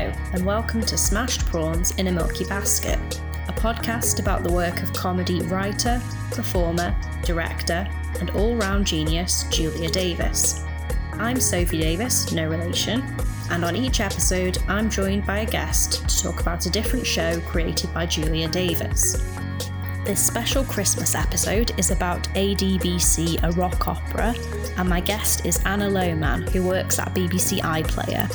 and welcome to Smashed Prawns in a Milky Basket, a podcast about the work of comedy writer, performer, director, and all round genius Julia Davis. I'm Sophie Davies, no relation, and on each episode, I'm joined by a guest to talk about a different show created by Julia Davis. This special Christmas episode is about ADBC, a rock opera, and my guest is Anna Lowman, who works at BBC iPlayer.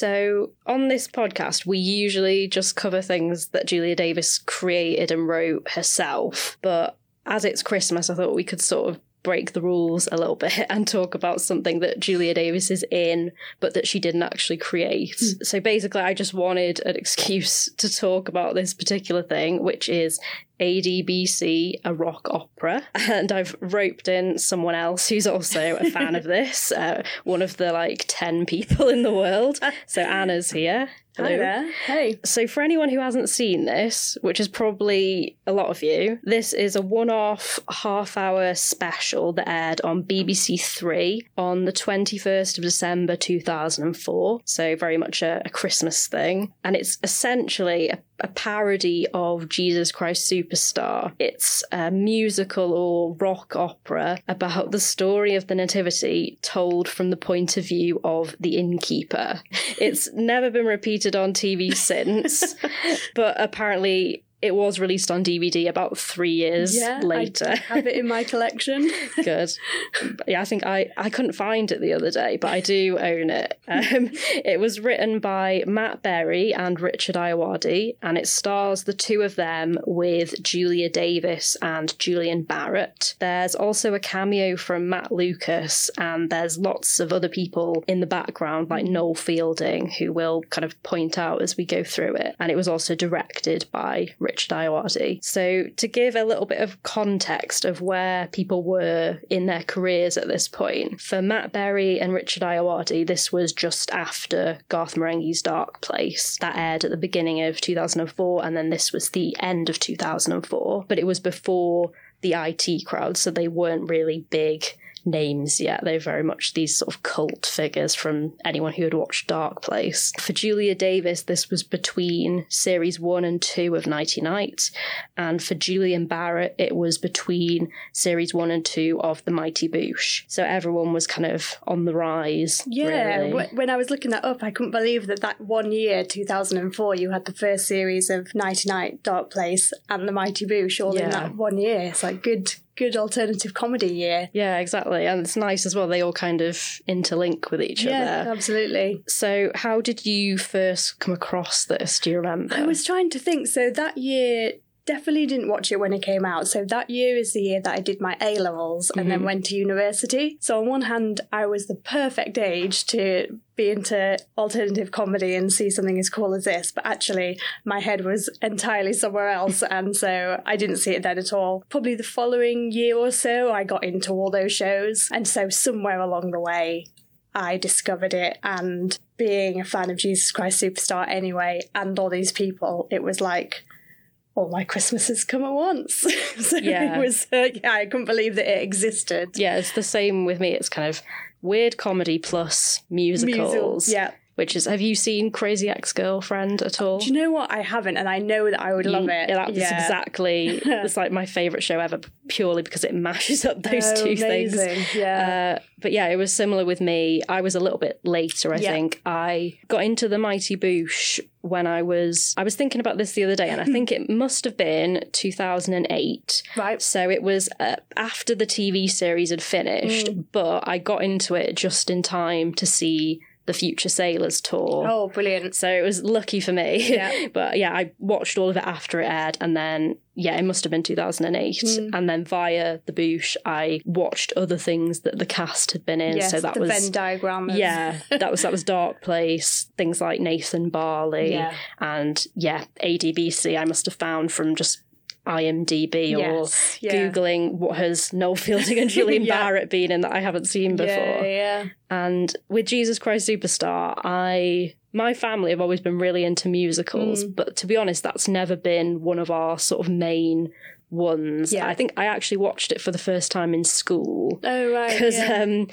So, on this podcast, we usually just cover things that Julia Davis created and wrote herself. But as it's Christmas, I thought we could sort of break the rules a little bit and talk about something that Julia Davis is in, but that she didn't actually create. Mm. So basically, I just wanted an excuse to talk about this particular thing, which is ADBC, a rock opera. And I've roped in someone else who's also a fan of this, uh, one of the like 10 people in the world. So Anna's here. Hello. Hi there. Hey. So, for anyone who hasn't seen this, which is probably a lot of you, this is a one off half hour special that aired on BBC Three on the 21st of December 2004. So, very much a, a Christmas thing. And it's essentially a a parody of Jesus Christ Superstar. It's a musical or rock opera about the story of the Nativity told from the point of view of the innkeeper. It's never been repeated on TV since, but apparently it was released on DVD about three years yeah, later. I have it in my collection. Good. Yeah, I think I, I couldn't find it the other day, but I do own it. Um, it was written by Matt Berry and Richard Ayoade, and it stars the two of them with Julia Davis and Julian Barratt. There's also a cameo from Matt Lucas, and there's lots of other people in the background, like Noel Fielding, who will kind of point out as we go through it. And it was also directed by Richard Richard Ayoade. So, to give a little bit of context of where people were in their careers at this point, for Matt Berry and Richard Ayoade, this was just after Garth Marenghi's Dark Place. That aired at the beginning of 2004, and then this was the end of 2004. But it was before the IT crowd, so they weren't really big names yet. They're very much these sort of cult figures from anyone who had watched Dark Place. For Julia Davis, this was between series one and two of Nighty Night. And for Julian Barratt, it was between series one and two of The Mighty Boosh. So everyone was kind of on the rise. Yeah, really. when I was looking that up, I couldn't believe that that one year, 2004, you had the first series of Nighty Night, Dark Place, and The Mighty Boosh all yeah. in that one year. It's like good good alternative comedy year. Yeah, exactly. And it's nice as well. They all kind of interlink with each yeah, other. absolutely. So, how did you first come across this? Do you remember? I was trying to think. So, that year, definitely didn't watch it when it came out. So that year is the year that I did my A levels and mm-hmm. then went to university. So on one hand, I was the perfect age to be into alternative comedy and see something as cool as this, but actually my head was entirely somewhere else, and so I didn't see it then at all. Probably the following year or so, I got into all those shows, and so somewhere along the way, I discovered it and being a fan of Jesus Christ Superstar anyway, and all these people, it was like all my Christmases come at once. so yeah. it was, uh, yeah, I couldn't believe that it existed. Yeah, it's the same with me. It's kind of weird comedy plus musicals. Musical, yeah which is have you seen Crazy Ex Girlfriend at all? Do you know what? I haven't, and I know that I would you, love it. Yeah, that's yeah. exactly. it's like my favorite show ever, purely because it mashes up those oh, two amazing. things. Yeah. Uh, but yeah, it was similar with me. I was a little bit later. I yeah. think I got into the Mighty Boosh when I was I was thinking about this the other day, and I think it must have been 2008. Right. So it was uh, after the TV series had finished, mm. but I got into it just in time to see the Future Sailors tour. Oh, brilliant. So it was lucky for me. Yeah. but yeah, I watched all of it after it aired and then yeah, it must have been 2008. Mm. And then via the Boosh, I watched other things that the cast had been in. Yes, so that the was Venn diagram. Of... Yeah, that was that was Dark Place, things like Nathan Barley, yeah. and yeah, ADBC. I must have found from just IMDb yes, or yeah. Googling what has Noel Fielding and Julian yeah. Barratt been in that I haven't seen before. Yeah, yeah. And with Jesus Christ Superstar, I my family have always been really into musicals, mm. but to be honest, that's never been one of our sort of main ones. Yeah. I think I actually watched it for the first time in school Oh right. because yeah. um,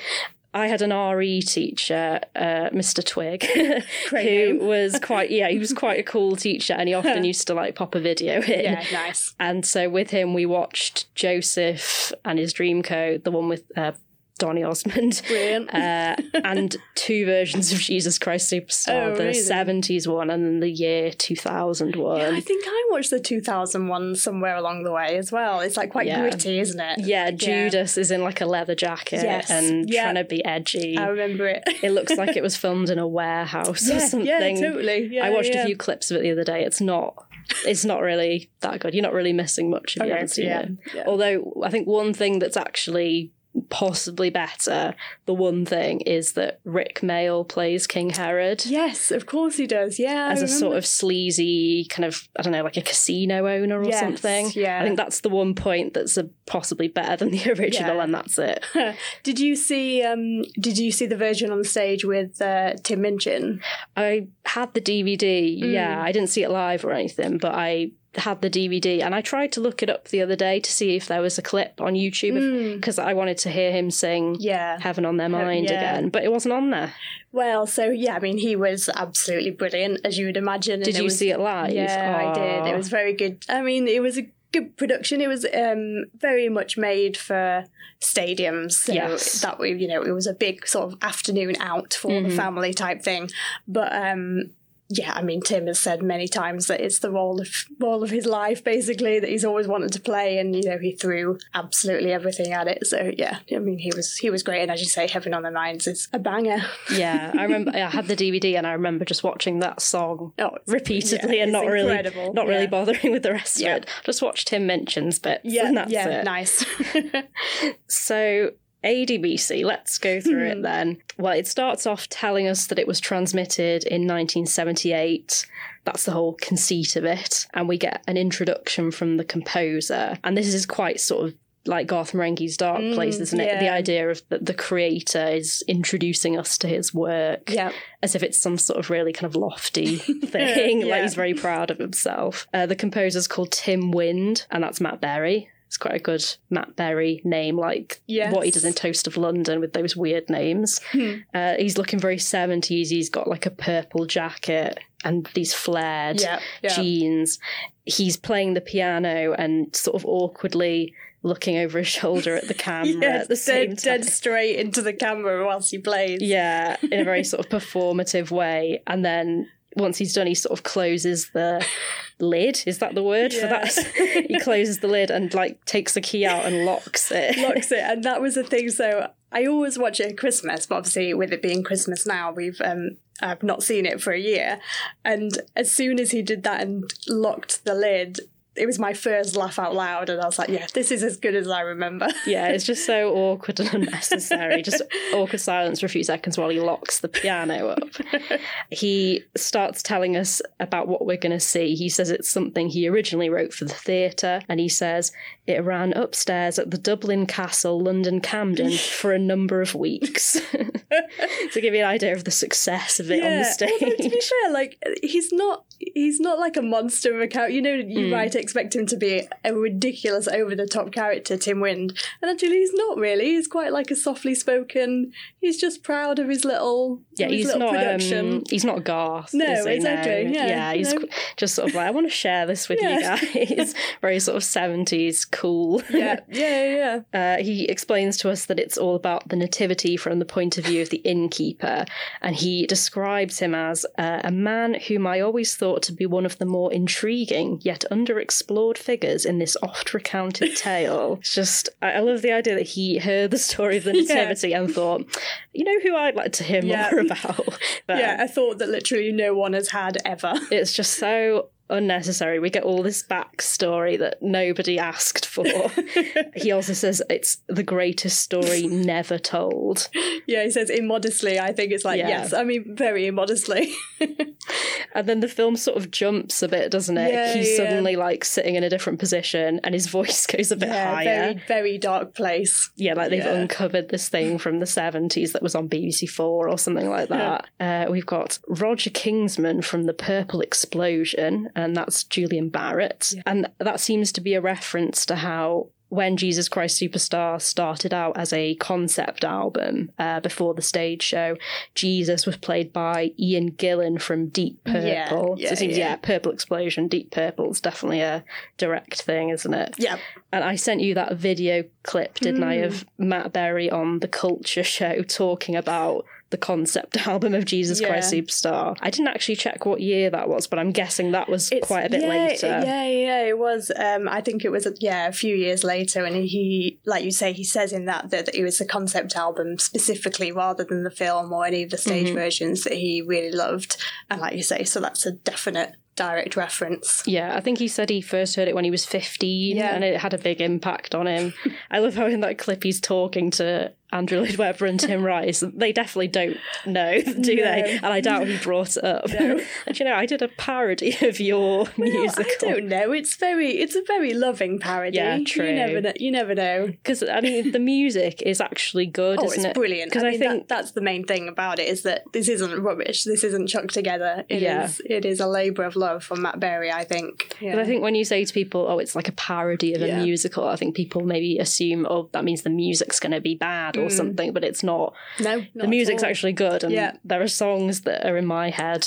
I had an RE teacher, uh, Mr. Twig, who was quite yeah he was quite a cool teacher, and he often used to like pop a video in. yeah, nice. And so with him, we watched Joseph and his Dreamcoat, the one with uh, Donny Osmond. Brilliant. Uh, and two versions of Jesus Christ Superstar, Oh, the really? 70s one and then the year 2000 one. I think I watched the 2000 one somewhere along the way as well. It's like quite Yeah. gritty, isn't it? Yeah, Judas is in like a leather jacket Yes, and yeah. trying to be edgy. I remember it. it looks like it was filmed in a warehouse or something. yeah, totally. Yeah, I watched yeah. a few clips of it the other day. It's not it's not really that good. You're not really missing much if you haven't seen yeah, it. yeah. Although I think one thing that's actually possibly better, the one thing is that Rik Mayall plays King Herod. Yes, of course he does. Yeah, I as a sort of sleazy kind of I don't know like a casino owner or Yes, something. yeah. I think that's the one point that's a, possibly better than the original, Yeah. and that's it. did you see? Um, did you see the version on stage with uh, Tim Minchin? I had the DVD. Mm. Yeah, I didn't see it live or anything, but I had the DVD, and I tried to look it up the other day to see if there was a clip on YouTube Mm. because I wanted to hear him sing. Yeah. Heaven on their mind yeah. again, but it wasn't on there. Well, so yeah, I mean, he was absolutely brilliant, as you would imagine. Did you was, see it live? Yeah, I did. It was very good. I mean, it was a good production. It was um, very much made for stadiums. So Yes. that we, you know, it was a big sort of afternoon out for Mhm. the family type thing. But um, yeah, I mean, Tim has said many times that it's the role of role of his life, basically, that he's always wanted to play, and you know, he threw absolutely everything at it. So yeah, I mean, he was he was great, and as you say, Heaven on Their Minds is a banger. Yeah, I remember. I had the DVD, and I remember just watching that song Oh, repeatedly yeah, and not really not really Yeah. bothering with the rest Yeah. of it. Just watched Tim Minchin's bits Yeah, and that's yeah, it. nice. So ADBC, let's go through Hmm. it then. Well, it starts off telling us that it was transmitted in 1978. That's the whole conceit of it. And we get an introduction from the composer. And this is quite sort of like Garth Marenghi's Dark Mm, Place, isn't it? The idea of that the creator is introducing us to his work yeah. as if it's some sort of really kind of lofty thing. Like he's very proud of himself. Uh, the composer's called Tim Wynn, and that's Matt Berry. It's quite a good Matt Berry name, like Yes. what he does in Toast of London with those weird names. Hmm. Uh, he's looking very 70s. He's got like a purple jacket and these flared Yeah. yeah. jeans. He's playing the piano and sort of awkwardly looking over his shoulder at the camera Yeah, at the same dead, time. dead straight into the camera whilst he plays. Yeah, in a very sort of performative way. And then once he's done, he sort of closes the lid. Is that the word for that? he closes the lid and like takes the key out and locks it. locks it, and that was the thing. So I always watch it at Christmas, but obviously with it being Christmas now, we've um I've not seen it for a year. And as soon as he did that and locked the lid, it was my first laugh out loud, and I was like, "Yeah, this is as good as I remember." yeah, it's just so awkward and unnecessary. Just awkward silence for a few seconds while he locks the piano up. He starts telling us about what we're going to see. He says it's something he originally wrote for the theatre, and he says it ran upstairs at the Dublin Castle, London Camden, for a number of weeks. to give you an idea of the success of it on the stage. although to be fair, like he's not he's not like a monster of a character. You know, you Mm. might expect him to be a ridiculous, over the top character, Tim Wynn, and actually he's not really. He's quite like a softly spoken. He's just proud of his little yeah, his he's little not. production. Um, he's not Garth. No, exactly, No. yeah, he's no. qu- just sort of like I want to share this with Yeah. you guys. Very sort of seventies cool. yeah, yeah, yeah. Uh, he explains to us that it's all about the nativity from the point of view of the innkeeper, and he describes him as uh, a man whom I always thought to be one of the more intriguing yet underexplored figures in this oft recounted tale. It's just, I I love the idea that he heard the story of the Yeah. nativity and thought, you know who I'd like to hear Yeah. more about. But yeah, a thought that literally no one has had ever. it's just so unnecessary. We get all this backstory that nobody asked for. he also says it's the greatest story never told. yeah, he says immodestly. I think it's like Yeah. yes, I mean very immodestly. And then the film sort of jumps a bit, doesn't it? Yeah, He's yeah. suddenly like sitting in a different position and his voice goes a bit yeah, higher. very very dark place. Yeah, like they've uncovered this thing from the 70s that was on BBC Four or something like that. Uh, we've got Roger Kingsman from The Purple Explosion. And that's Julian Barratt. And that seems to be a reference to how when Jesus Christ Superstar started out as a concept album uh, before the stage show, Jesus was played by Ian Gillan from Deep Purple. Yeah, so yeah, it seems, yeah. yeah, Purple Explosion, Deep Purple is definitely a direct thing, isn't it? Yeah. And I sent you that video clip, didn't I, Hmm. of Matt Berry on the Culture Show talking about the concept album of Jesus Christ Superstar. I didn't actually check what year that was, but I'm guessing that was It's- quite a bit yeah, later. Yeah, yeah, it was. Um, I think it was, yeah, a few years later. And he, like you say, he says in that that it was the concept album specifically rather than the film or any of the stage Mm-hmm. versions that he really loved. And like you say, so that's a definite direct reference. Yeah, I think he said he first heard it when he was 15 Yeah. and it had a big impact on him. I love how in that clip he's talking to Andrew Lloyd Webber and Tim Rice. They definitely don't know, do No. they? And I doubt he brought it up. No. and you know, I did a parody of your Well, musical. I don't know. It's very, it's a very loving parody. Yeah, true. You never know. You never know. Because, I mean, the music is actually good, Oh, isn't it's it? brilliant. Because I I, mean, think that, that's the main thing about it is that this isn't rubbish. This isn't chucked together. It is. Yeah. It is a labour of love from Matt Berry. I think. Yeah. But I think when you say to people, "Oh, it's like a parody of a Yeah. musical," I think people maybe assume, "Oh, that means the music's going to be bad or Mm. something," but it's not. no, the music's actually good, and Yeah. there are songs that are in my head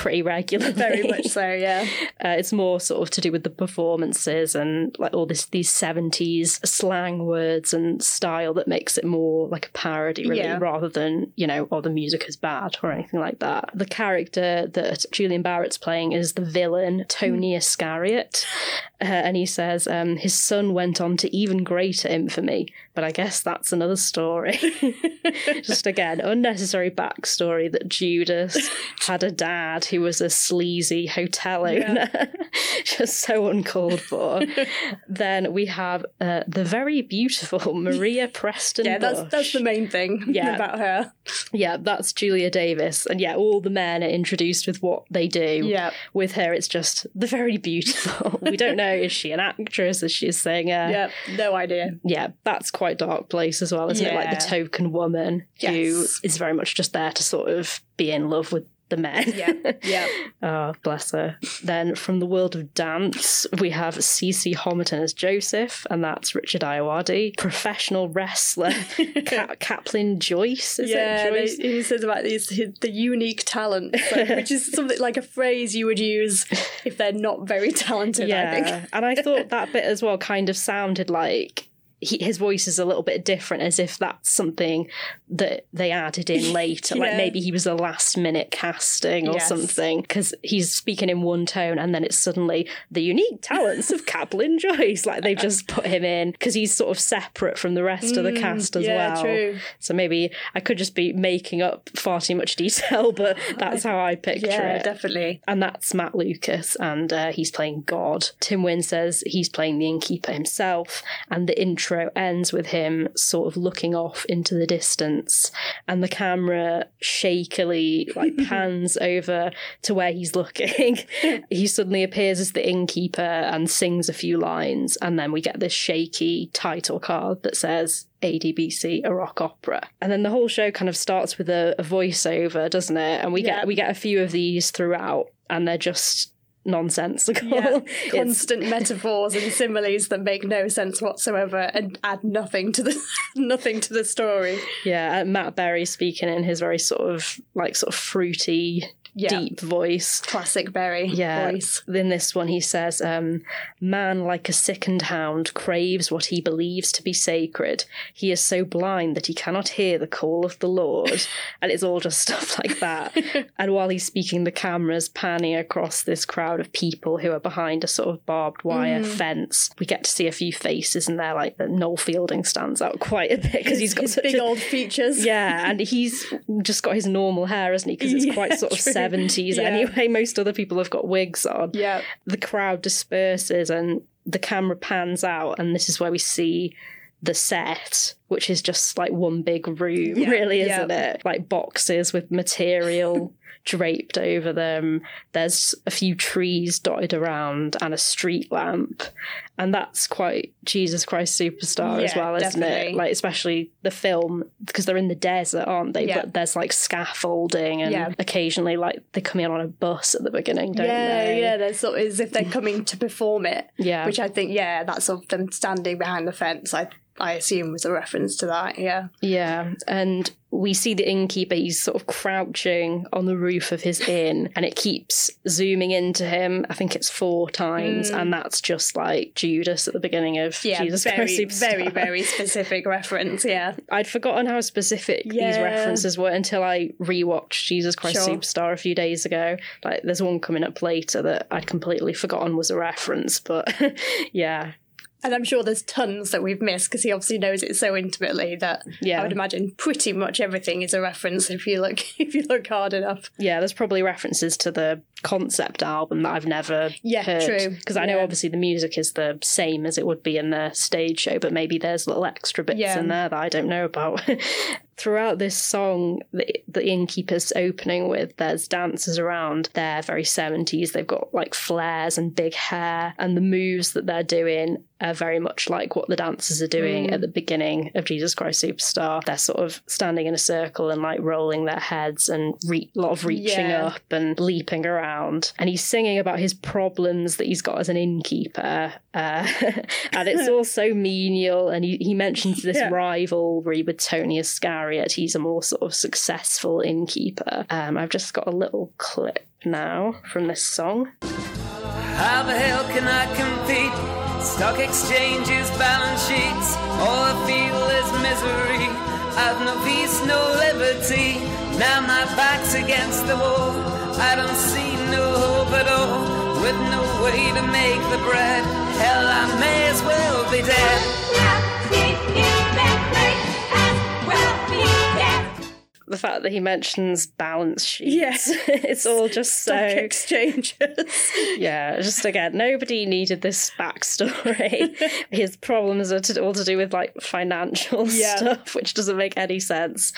pretty regularly. very much so. Yeah. Uh, it's more sort of to do with the performances and like all this these seventies slang words and style that makes it more like a parody, really, Yeah. rather than you know, oh, the music is bad or anything like that. The character that Julian Barratt's playing is the villain Tony Iscariot, uh, and he says um, his son went on to even greater infamy, but I guess that's another story. Just again, unnecessary backstory that Judas had a dad who was a sleazy hotel owner. Just so uncalled for. then we have uh, the very beautiful Maria Preston. Yeah. That's Bush. that's the main thing Yeah. about her. Yeah, that's Julia Davis. And yeah, all the men are introduced with what they do. Yeah. With her, it's just the very beautiful. we don't know, is she an actress? Is she a singer? Yeah. No idea. yeah, that's quite dark place as well, isn't it? Like the token woman who Yes. is very much just there to sort of be in love with the men. Yeah. Yeah. oh, bless her. Then from the world of dance, we have Cece Homerton as Joseph, and that's Richard Ayoade. Professional wrestler Ka- Kaplin Joyce, is yeah, it? they, he says about these his, the unique talent, so- which is something like a phrase you would use if they're not very talented. I think. Yeah, and I thought that bit as well kind of sounded like he, his voice is a little bit different, as if that's something that they added in later. Like maybe he was a last minute casting or Yes. something, because he's speaking in one tone, and then it's suddenly the unique talents of Kaplan Joyce. Like they've just put him in because he's sort of separate from the rest of the Mm, cast as yeah, well. true. So maybe I could just be making up far too much detail, but that's how I picture Yeah, it. definitely. And that's Matt Lucas, and uh, he's playing God. Tim Wynn says he's playing the innkeeper himself, and the intro ends with him sort of looking off into the distance, and the camera shakily like pans over to where he's looking. he suddenly appears as the innkeeper and sings a few lines, and then we get this shaky title card that says ADBC, a rock opera. And then the whole show kind of starts with a, a voiceover, doesn't it? And we Yeah. get we get a few of these throughout, and they're just nonsensical. Yeah, constant metaphors and similes that make no sense whatsoever and add nothing to the nothing to the story. yeah, uh, Matt Berry speaking in his very sort of like sort of fruity, Yeah. deep voice. Classic Berry Yeah. voice. In this one, he says, um, Man like a sickened hound craves what he believes to be sacred. He is so blind that he cannot hear the call of the Lord. and it's all just stuff like that. and while he's speaking, the camera's panning across this crowd of people who are behind a sort of barbed wire fence. We get to see a few faces, and they're like that Noel Fielding stands out quite a bit because he's got His such big a old features. yeah, and he's just got his normal hair, hasn't he? Because it's Yeah, quite sort of. 70s Yeah. anyway. Most other people have got wigs on. Yeah. The crowd disperses and the camera pans out, and this is where we see the set which is just like one big room, Yeah, really, isn't it? Like boxes with material draped over them. There's a few trees dotted around and a street lamp. And that's quite Jesus Christ Superstar as well, isn't definitely. it? Like, especially the film, because they're in the desert, aren't they? Yeah. But there's like scaffolding and Yeah. occasionally, like, they come in on a bus at the beginning, don't yeah, they? yeah. There's sort of as if they're coming to perform it, Yeah. which I think, yeah, that's sort of them standing behind the fence. I I assume was a reference to that. Yeah, Yeah, and we see the innkeeper, he's sort of crouching on the roof of his inn, and it keeps zooming into him. I think it's four times, and that's just like Judas at the beginning of Mm. yeah. Jesus very, Christ Superstar. very, very specific reference. Yeah, I'd forgotten how specific these references were until I rewatched Jesus Christ Sure. Superstar a few days ago. Like, there's one coming up later that I'd completely forgotten was a reference, but yeah, and I'm sure there's tons that we've missed because he obviously knows it so intimately that Yeah. I would imagine pretty much everything is a reference if you look if you look hard enough. yeah, there's probably references to the concept album that I've never Yeah, heard. true. Because I know Yeah. obviously the music is the same as it would be in the stage show, but maybe there's little extra bits Yeah. in there that I don't know about. Throughout this song, the, the innkeeper's opening with, there's dancers around. They're very 70s. They've got like flares and big hair, and the moves that they're doing are very much like what the dancers are doing Mm. at the beginning of Jesus Christ Superstar. They're sort of standing in a circle and like rolling their heads and re- a lot of reaching Yeah. up and leaping around. And he's singing about his problems that he's got as an innkeeper. Uh, and it's all so menial. And he, he mentions this Yeah. rivalry with Tony Iscariot. He's a more sort of successful innkeeper. Um, I've just got a little clip now from this song. How the hell can I compete? Stock exchanges, balance sheets, all I feel is misery. I've no peace, no liberty. Now my back's against the wall. I don't see no hope at all. With no way to make the bread, hell, I may as well be dead. The fact that he mentions balance sheets. Yes. it's all just so. Stock exchanges. Yeah, just again, nobody needed this backstory. His problems are to, all to do with like financial Yeah. stuff, which doesn't make any sense.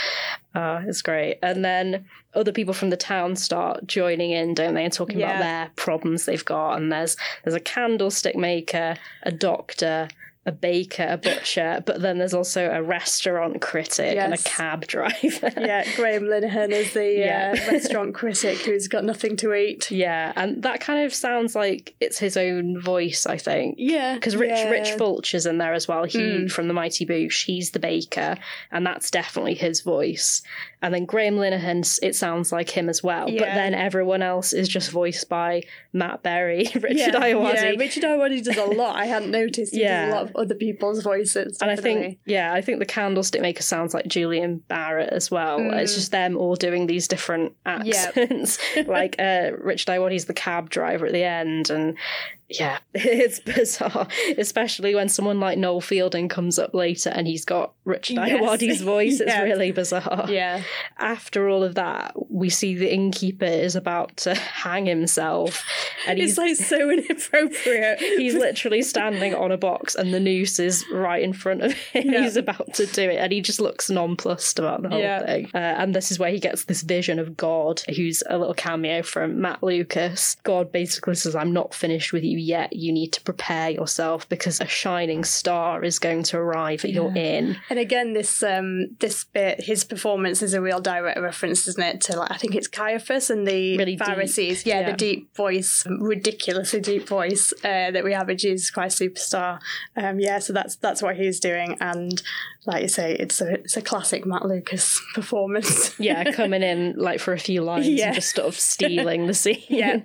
Uh, it's great. And then other people from the town start joining in, don't they, and talking about their problems they've got. And there's there's a candlestick maker, a doctor. A baker, a butcher, but then there's also a restaurant critic and a cab driver. yeah, Graham Linehan is the Yeah. uh, restaurant critic who's got nothing to eat. Yeah, and that kind of sounds like it's his own voice, I think. Yeah, Because Rich yeah. Rich Fulcher's in there as well. He Mm. from the Mighty Boosh, he's the baker, and that's definitely his voice. And then Graham Linehan, it sounds like him as well. But then everyone else is just voiced by Matt Berry, Richard yeah, Ayoade. Yeah, Richard Ayoade does a lot. I hadn't noticed. He Yeah. does a lot of other people's voices. and I think, yeah, I think the candlestick maker sounds like Julian Barratt as well. It's just them all doing these different Mm. Accents. like uh, Richard Ayoade's the cab driver at the end, and yeah, it's bizarre, especially when someone like Noel Fielding comes up later and he's got Richard Yes. Voice. It's Yeah. really bizarre. yeah, After all of that, we see the innkeeper is about to hang himself, and he's it's like so inappropriate. he's literally standing on a box and the noose is right in front of him. Yeah. He's about to do it and he just looks nonplussed about the whole Yeah. thing. Uh, and this is where he gets this vision of God, who's a little cameo from Matt Lucas. God basically says, I'm not finished with you yet. You need to prepare yourself because a shining star is going to arrive at your inn. And again, this um this bit, his performance is a real direct reference, isn't it, to like I think it's Caiaphas and the Really Pharisees. Yeah, yeah. the deep voice, ridiculously deep voice uh, that we have in Jesus Christ Superstar. Um, yeah, so that's that's what he's doing, and like you say, it's a it's a classic Matt Lucas performance. Yeah, coming in like for a few lines Yeah. and just sort of stealing the scene. Yeah.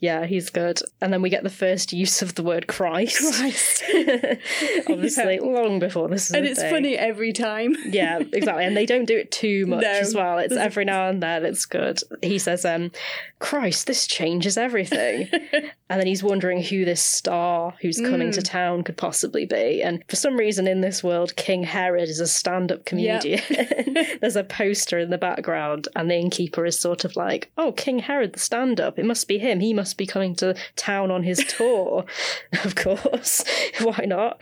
yeah, he's good. And then we get the first use of the word Christ. Christ. Obviously, long before this is and it's thing. funny every time. Yeah, exactly. And they don't do it too much No. as well. It's every now and then it's good. He says, um, Christ, this changes everything. and then he's wondering who this star who's coming Mm. to town could possibly be. And for some reason in this world, King Herod Herod is a stand-up comedian. There's a poster in the background, and the innkeeper is sort of like, "Oh, King Herod, the stand-up. It must be him. He must be coming to town on his tour." of course, why not?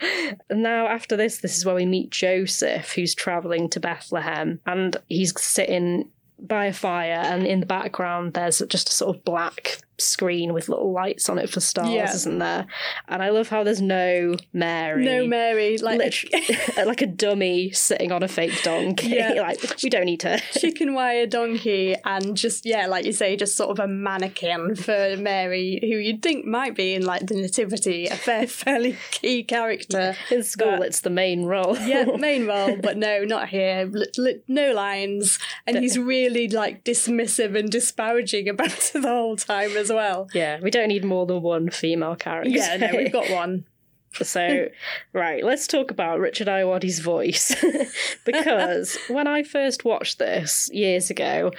And now after this, this is where we meet Joseph, who's traveling to Bethlehem, and he's sitting by a fire, and in the background there's just a sort of black screen with little lights on it for stars, Yeah. isn't there? And I love how there's no Mary. No Mary, like like a dummy sitting on a fake donkey. Yeah. like we don't need her. chicken wire donkey and just yeah like you say just sort of a mannequin for mary who you'd think might be in like the nativity a fair, fairly key character In school, But- it's the main role. yeah main role but no not here Li- li- no lines and he's really like dismissive and disparaging about it the whole time as well yeah. We don't need more than one female character. yeah no we've got one So, right, let's talk about Richard Ayoade's voice. because when I first watched this years ago,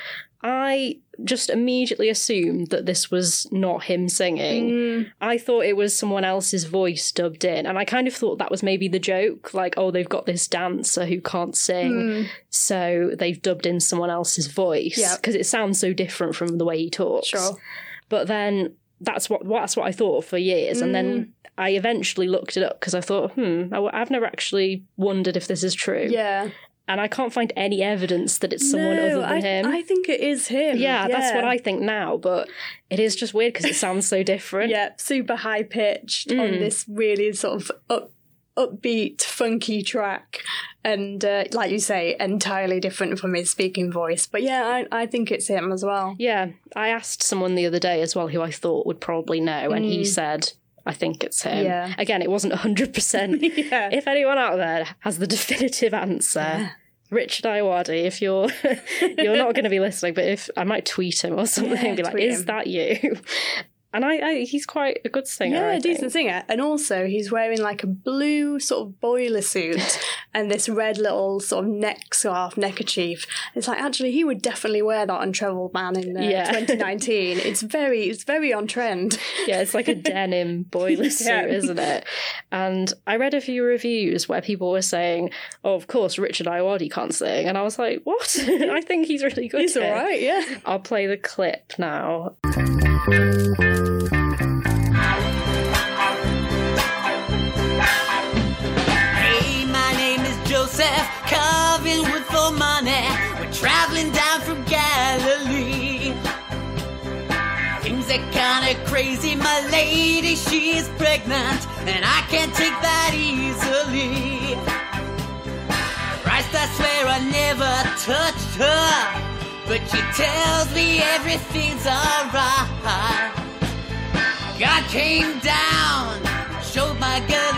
I just immediately assumed that this was not him singing. Mm, I thought it was someone else's voice dubbed in. And I kind of thought that was maybe the joke like, oh, they've got this dancer who can't sing. mm, So they've dubbed in someone else's voice. Yeah. Because it sounds so different from the way he talks. sure But then that's what that's what I thought for years, and Mm. then I eventually looked it up because I thought, hmm, I, have never actually wondered if this is true, yeah and I can't find any evidence that it's someone no, other than I, him. I think it is him yeah, that's what I think now, but it is just weird because it sounds so different. Yeah, super high pitched on Mm. this really sort of up, upbeat, funky track, and uh, like you say, entirely different from his speaking voice. But yeah, I, I think it's him as well. Yeah, I asked someone the other day as well who I thought would probably know, and he Mm. said, I think it's him. Yeah. Again, it wasn't 100%. yeah, if anyone out there has the definitive answer, Richard Ayoade, if you're you're not going to be listening, but if I might tweet him or something, Yeah, be like, "Is him. that you?" And I, I he's quite a good singer. yeah, a decent singer. And also, he's wearing like a blue sort of boiler suit and this red little sort of neck scarf, neckerchief. It's like actually, he would definitely wear that on Travel Man in uh, Yeah. 2019. it's very, it's very on trend. Yeah, it's like a denim boiler suit, Yeah. isn't it? And I read a few reviews where people were saying, "Oh, of course, Richard Ayoade can't sing," and I was like, "What? I think he's really good." He's all here." right, yeah. I'll play the clip now. For money. We're traveling down from Galilee. Things are kinda crazy, my lady, she's pregnant, and I can't take that easily. Christ, I swear I never touched her, but she tells me everything's alright. God came down, showed my girl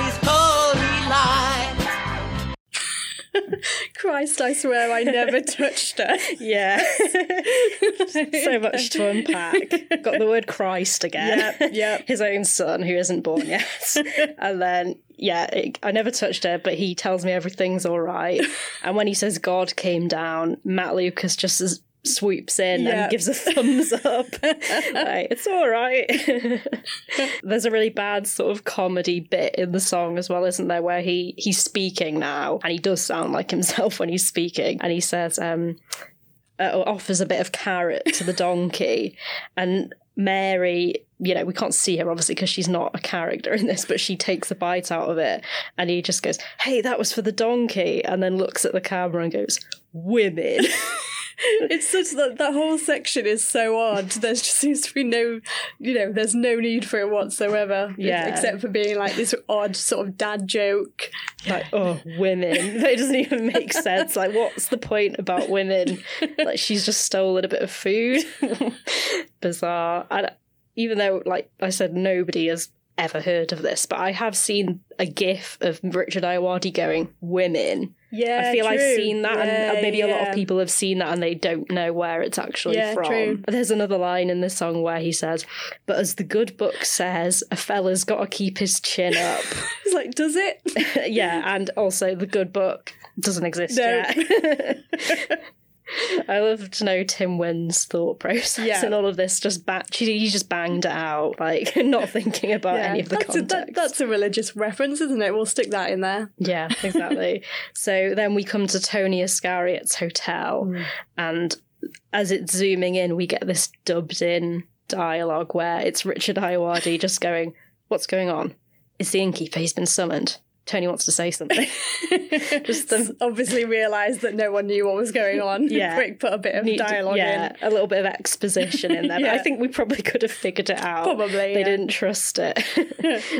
Christ, I swear I never touched her. Yeah, so much to unpack. Got the word Christ again. Yep, yep. His own son who isn't born yet. and then, yeah, it, I never touched her, but he tells me everything's all right. And when he says God came down, Matt Lucas just s- swoops in Yeah. and gives a thumbs up. like, it's all right. There's a really bad sort of comedy bit in the song as well, isn't there? Where he he's speaking now, and he does sound like himself when he's speaking, and he says, um, uh, offers a bit of carrot to the donkey, and Mary, you know, we can't see her obviously because she's not a character in this, but she takes a bite out of it, and he just goes, "Hey, that was for the donkey," and then looks at the camera and goes, "Women." It's such that that whole section is so odd. There just seems to be no, you know, there's no need for it whatsoever. Yeah. Except for being like this odd sort of dad joke. like oh women it doesn't even make sense like what's the point about women like she's just stolen a bit of food bizarre and even though like i said nobody has ever heard of this but i have seen a gif of richard ayoade going women Yeah, i feel i've seen that Yeah, and uh, maybe a lot of people have seen that and they don't know where it's actually Yeah, from true. there's another line in the song where he says but as the good book says a fella's got to keep his chin up He's like, does it? yeah, and also the good book doesn't exist No. yet. I love to know Tim Wynn's thought process Yeah. and all of this. Just ba- he just banged it out, like not thinking about Yeah, any of the that's, a, context. that, that's a religious reference, isn't it? We'll stick that in there. Yeah, exactly. so then we come to Tony Iscariot's hotel, Mm. and as it's zooming in, we get this dubbed in dialogue where it's Richard Ayoade just going, What's going on? It's the innkeeper, he's been summoned. Tony wants to say something. Just the- obviously realised that no one knew what was going on. Yeah. Quick, put a bit of Need to- dialogue yeah, in. a little bit of exposition in there. But I think we probably could have figured it out. Probably, They yeah. didn't trust it.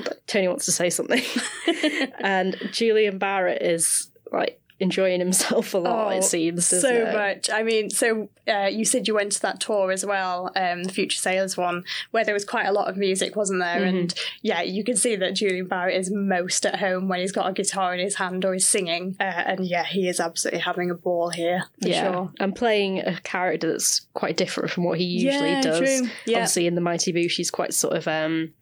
but Tony wants to say something. and Julian Barratt is like enjoying himself a lot, it seems. Oh, so it? much. I mean, so uh, you said you went to that tour as well, um, the Future Sailors one, where there was quite a lot of music, wasn't there? Mm-hmm. And yeah, you can see that Julian Barratt is most at home when he's got a guitar in his hand or he's singing. Uh, and yeah, he is absolutely having a ball here for yeah, sure. and playing a character that's quite different from what he usually Yeah, does. true. Yeah. Obviously, in the Mighty Boosh, he's quite sort of um,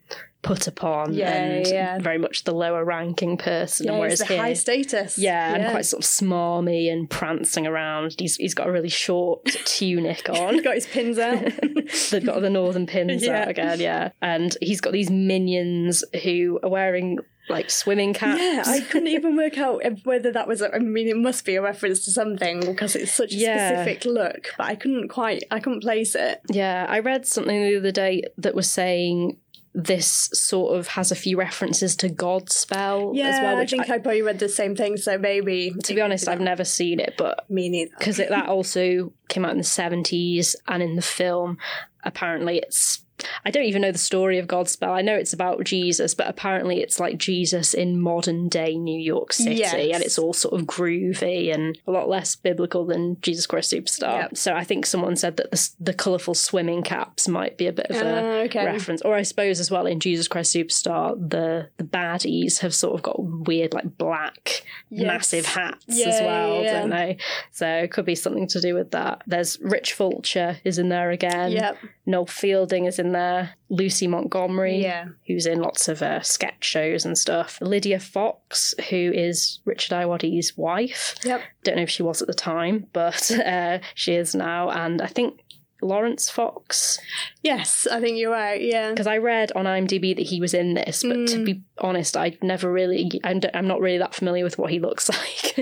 put upon Yeah, and yeah. very much the lower ranking person. Yeah, and whereas he's the here, high status. yeah, and quite sort of smarmy and prancing around. He's he's got a really short tunic on. He's got his pins out. They've got the northern pins Yeah. out again, yeah. And he's got these minions who are wearing like swimming caps. Yeah, I couldn't even work out whether that was. A, I mean, it must be a reference to something because it's such a Yeah. specific look. But I couldn't quite. I couldn't place it. Yeah, I read something the other day that was saying this sort of has a few references to Godspell Yeah, as well. Which I think I, I, probably read the same thing. So maybe. to be honest, I've never seen it, but Me neither. because that also came out in the seventies and in the film, apparently it's. I don't even know the story of Godspell. I know it's about Jesus, but apparently it's like Jesus in modern day New York City, Yes. and it's all sort of groovy and a lot less biblical than Jesus Christ Superstar. Yep. So I think someone said that the, the colourful swimming caps might be a bit of a Ah, okay. reference, or I suppose as well in Jesus Christ Superstar, the the baddies have sort of got weird like black Yes. massive hats Yeah, as well, yeah. don't they? So it could be something to do with that. There's Rich Fulcher is in there again. Yep. Noel Fielding is in there. Lucy Montgomery, Yeah. who's in lots of uh, sketch shows and stuff. Lydia Fox, who is Richard Ayoade's wife. Yep. Don't know if she was at the time, but uh, she is now. And I think Laurence Fox, Yes, I think you're right. Yeah. because I read on IMDb that he was in this, but Mm. to be honest, I never really, I'm I'm not really that familiar with what he looks like.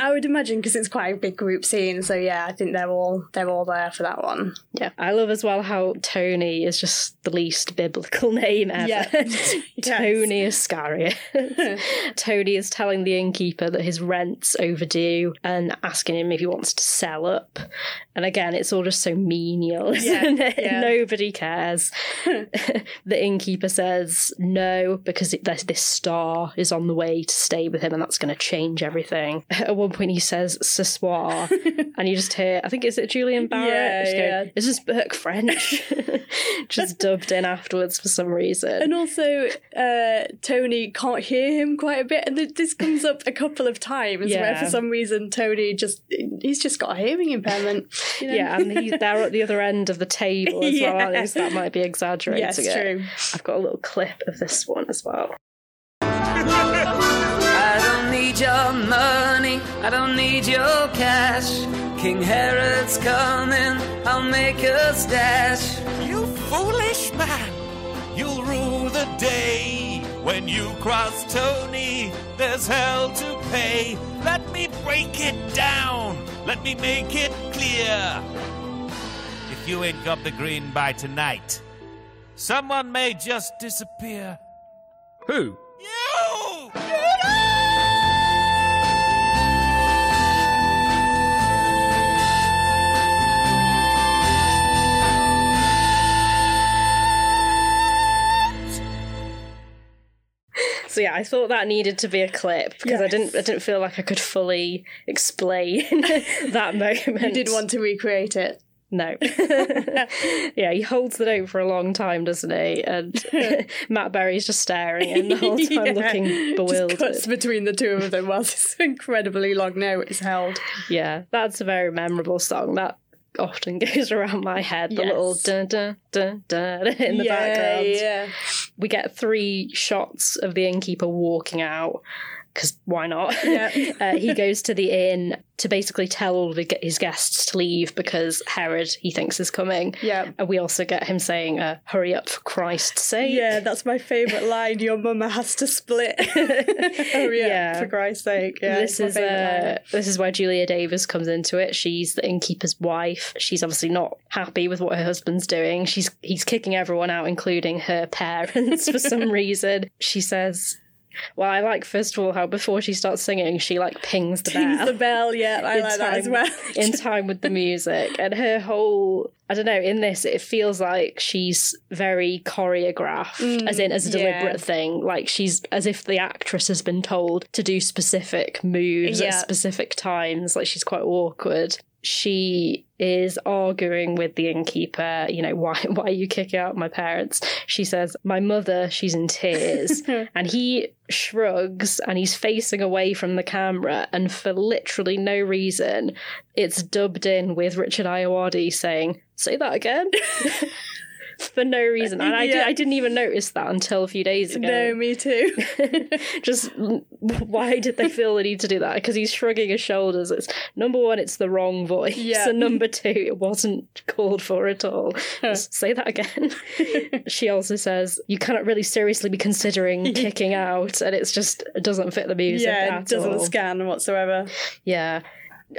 I would imagine because it's quite a big group scene. So yeah, I think they're all they're all there for that one. Yeah, I love as well how Tony is just the least biblical name ever. Yeah. Tony Iscariot. Tony is telling the innkeeper that his rent's overdue and asking him if he wants to sell up. And again, it's all just so menial, Yeah, yeah. Nobody cares. the innkeeper says no because it, this, this star is on the way to stay with him and that's going to change everything. At one point, he says ce soir, and you just hear, I think it's it Julian Barratt? Yeah, Just going. Is this Burke French? just dubbed in afterwards for some reason. And also, uh, Tony can't hear him quite a bit, and this comes up a couple of times where for some reason Tony just he's just got a hearing impairment. you know? Yeah, and he's there at the other end of the table as well. Yeah. At least that might be exaggerating yes, it. true. I've got a little clip of this one as well. I don't need your money, I don't need your cash. King Herod's coming, I'll make a stash. You foolish man! You'll rue the day when you cross Tony. There's hell to pay. Let me break it down. Let me make it clear. If you ain't got the green by tonight, someone may just disappear. Who? You! So yeah, I thought that needed to be a clip because I didn't I didn't feel like I could fully explain that moment. You did want to recreate it. No. yeah, he holds the note for a long time, doesn't he? And Matt Berry's just staring him the whole time, Yeah. looking Just bewildered. cuts between the two of them whilst this incredibly long note is held. Yeah, that's a very memorable song. That often goes around my head. The little Yes. dun dun dun dun in the yeah, background. Yeah. We get three shots of the innkeeper walking out, because why not? Yeah. uh, he goes to the inn to basically tell all of his guests to leave because Herod, he thinks, is coming. Yeah. And we also get him saying, uh, hurry up for Christ's sake. Yeah, that's my favourite line. Your mama has to split. Hurry Yeah. up, for Christ's sake. Yeah, this is uh, this is where Julia Davis comes into it. She's the innkeeper's wife. She's obviously not happy with what her husband's doing. She's he's kicking everyone out, including her parents, for some reason. She says, "Well, I like first of all how before she starts singing, she like pings the Rings bell the bell, yeah, I like that as time- well. in time with the music, and her whole." I don't know. In this, it feels like she's very choreographed, as in as a Mm, yeah. deliberate thing. Like she's as if the actress has been told to do specific moves Yeah. at specific times. Like she's quite awkward. She is arguing with the innkeeper. You know why? Why are you kicking out my parents? She says, "My mother." She's in tears, and he shrugs and he's facing away from the camera. And for literally no reason, it's dubbed in with Richard Ayoade saying, "Say that again." for no reason, and I, did, I didn't even notice that until a few days ago. No, me too. Just why did they feel the need to do that? Because he's shrugging his shoulders. It's number one, it's the wrong voice, Yeah. and number two, it wasn't called for at all. Just say that again. she also says you cannot really seriously be considering kicking out, and it's just it doesn't fit the music. yeah, it doesn't all. scan whatsoever. Yeah.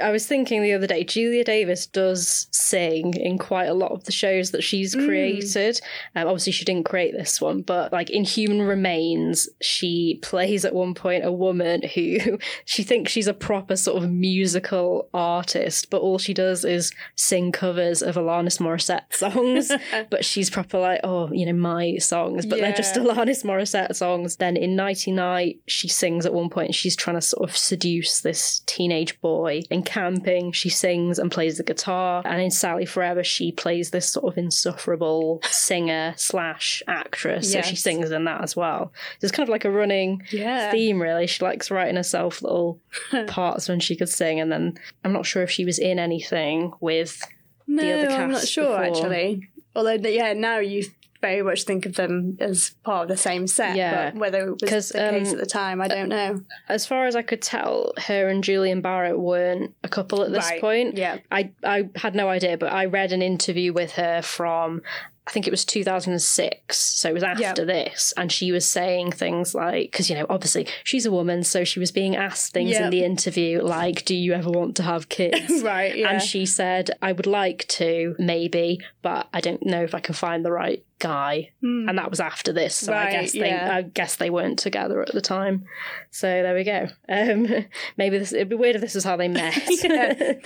I was thinking the other day, Julia Davis does sing in quite a lot of the shows that she's created. Um, obviously, she didn't create this one, but like in Human Remains, she plays at one point a woman who she thinks she's a proper sort of musical artist, but all she does is sing covers of Alanis Morissette songs. but she's proper like, oh, you know, my songs, but they're just Yeah. Alanis Morissette songs. Then in Nighty Night, she sings at one point. She's trying to sort of seduce this teenage boy. In Camping, she sings and plays the guitar. And in Sally Forever, she plays this sort of insufferable singer slash actress. So she sings in that as well. So it's kind of like a running Yeah. theme, really. She likes writing herself little parts when she could sing. And then I'm not sure if she was in anything with No, other I'm not cast sure before. actually. Although, yeah, now you very much think of them as part of the same set. Yeah. but whether it was the case um, at the time, I don't know. as far as I could tell, her and Julian Barratt weren't a couple at this Right, point. yeah. I I had no idea, but I read an interview with her from I think it was 2006, so it was after this, and she was saying things like, because you know, obviously she's a woman, so she was being asked things Yeah. in the interview like, "Do you ever want to have kids?" Right, yeah. And she said, "I would like to, maybe, but I don't know if I can find the right guy." And that was after this, so I Hmm. Guess they yeah. I guess they weren't together at the time. So there we go. Um, maybe this it'd be weird if this is how they met.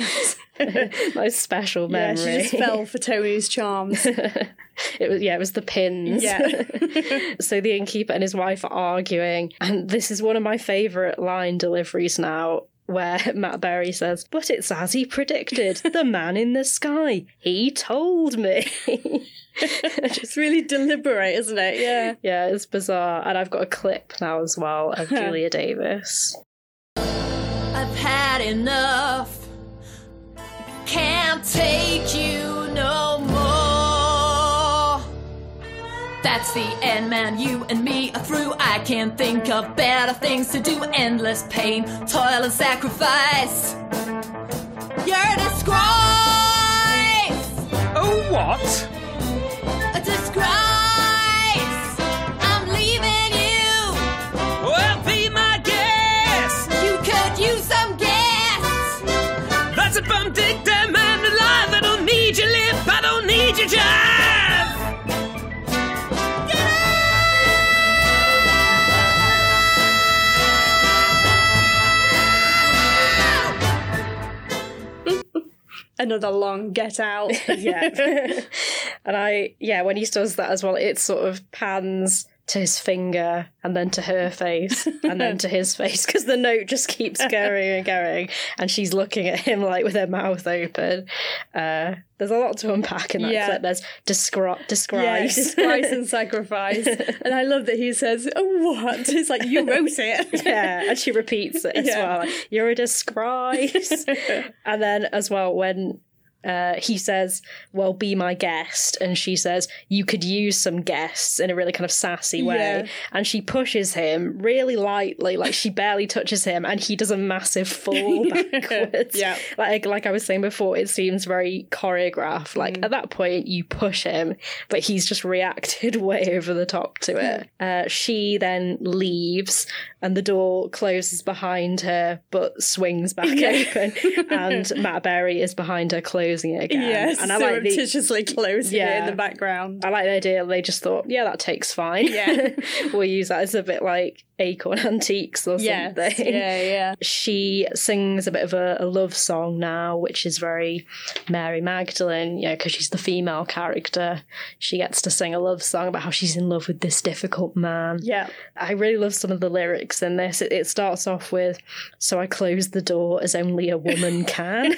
Most special Yeah, memory. she just fell for Tony's charms. It was yeah, it was the pins. Yeah. so the innkeeper and his wife are arguing, and this is one of my favourite line deliveries now. Where Matt Berry says, But it's as he predicted, the man in the sky. He told me. it's really deliberate, isn't it? Yeah. yeah, it's bizarre. And I've got a clip now as well of Julia Davis. I've had enough. Can't take you That's the end, man. You and me are through. I can't think of better things to do. Endless pain, toil, and sacrifice. You're a disgrace. Oh, what? A disgrace. I'm leaving you. Well, be my guest. You could use some gas. That's a bum dick, that man alive. I don't need your lip, I don't need your jive. Another long get out. yeah. and I, yeah, when he does that as well, it sort of pans to his finger and then to her face and then to his face because the note just keeps going and going. And she's looking at him like with her mouth open. Uh, there's a lot to unpack in that Yeah. clip. There's Yeah, describe. disgrace and sacrifice. And I love that he says, oh, what? It's like, you wrote it. yeah, and she repeats it as Yeah. well. Like, You're a disgrace. and then as well when uh, he says, Well, be my guest. And she says, You could use some guests in a really kind of sassy way. Yeah. And she pushes him really lightly, like she barely touches him, and he does a massive fall backwards. Yeah. Like, like I was saying before, it seems very choreographed. Like at that point, you push him, but he's just reacted way over the top to it. Uh, she then leaves, and the door closes behind her, but swings back open, and Matt Berry is behind her, closing it again. Yes, and I like the, surreptitiously closing it in the background. I like the idea. They just thought, yeah, that takes fine. Yeah. we'll use that as a bit like Acorn Antiques or Yes, something. yeah, yeah. She sings a bit of a, a love song now, which is very Mary Magdalene, know, because she's the female character. She gets to sing a love song about how she's in love with this difficult man. Yeah. I really love some of the lyrics in this. It, it starts off with, So I closed the door as only a woman can.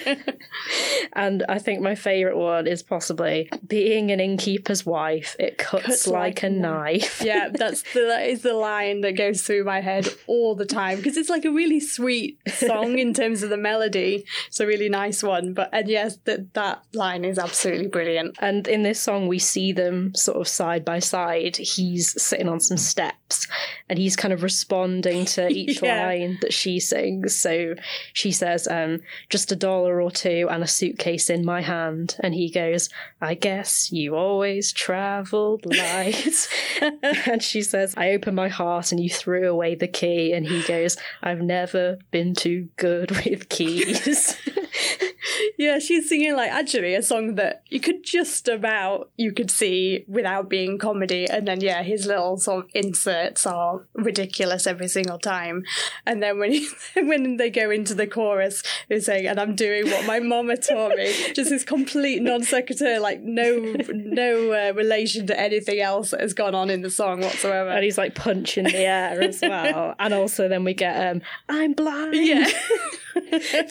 and I think my favourite one is possibly, Being an innkeeper's wife, it cuts, Cuts like, like a a knife. Yeah, that's the, that is the line that goes through my head all the time because it's like a really sweet song in terms of the melody. It's a really nice one, but and yes, that that line is absolutely brilliant. And in this song, we see them sort of side by side. He's sitting on some steps and he's kind of responding to each Yeah. line that she sings. So she says, um, just a dollar or two and a suitcase in my hand. And he goes, I guess you always traveled light. and she says, I opened my heart and you threw away the key. And he goes, I've never been too good with keys. Yeah, she's singing like actually a song that you could just about you could see without being comedy, and then yeah, his little sort of inserts are ridiculous every single time. And then when he, when they go into the chorus, they're saying, "And I'm doing what my mama taught me," just this complete non sequitur, like no no uh, relation to anything else that has gone on in the song whatsoever. and he's like punching the air as well. and also then we get um I'm blind. yeah,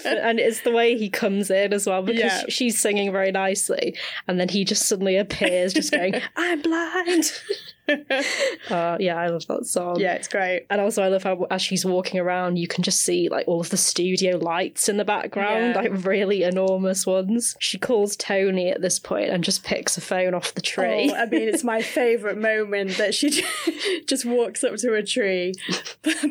and it's the way he comes in as well because Yeah. she's singing very nicely and then he just suddenly appears just going I'm blind. uh, yeah, I love that song. yeah, it's great. And also, I love how as she's walking around, you can just see like all of the studio lights in the background, Yeah. like really enormous ones. She calls Tony at this point and just picks a phone off the tree. Oh, I mean, it's my favourite moment that she just walks up to a tree,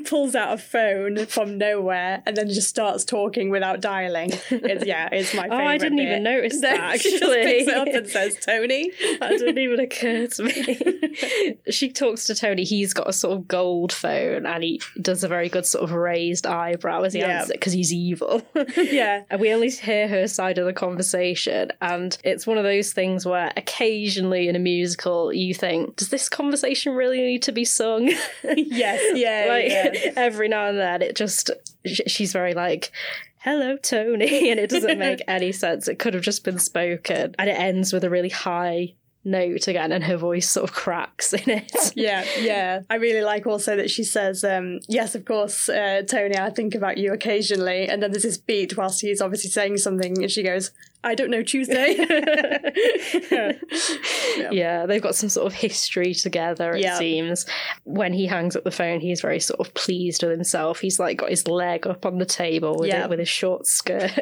pulls out a phone from nowhere, and then just starts talking without dialing. It's, yeah, it's my favorite. Oh. I didn't bit. even notice No, that, She just actually. picks it up and says, "Tony." that didn't even occur to me. She talks to Tony. He's got a sort of gold phone and he does a very good sort of raised eyebrow as he Yeah. answers it because he's evil. Yeah. And we only hear her side of the conversation. And it's one of those things where occasionally in a musical, you think, does this conversation really need to be sung? Yes. Yeah. like yeah. every now and then, it just, she's very like, hello, Tony. And it doesn't make any sense. It could have just been spoken. And it ends with a really high note again, and her voice sort of cracks in it. Yeah, yeah. I really like also that she says, um, yes, of course, uh, Tony, I think about you occasionally. And then there's this beat whilst he's obviously saying something, and she goes, I don't know, Tuesday. Yeah, they've got some sort of history together, it Yeah. seems. When he hangs up the phone, he's very sort of pleased with himself. He's like got his leg up on the table with, Yeah. it, with his short skirt.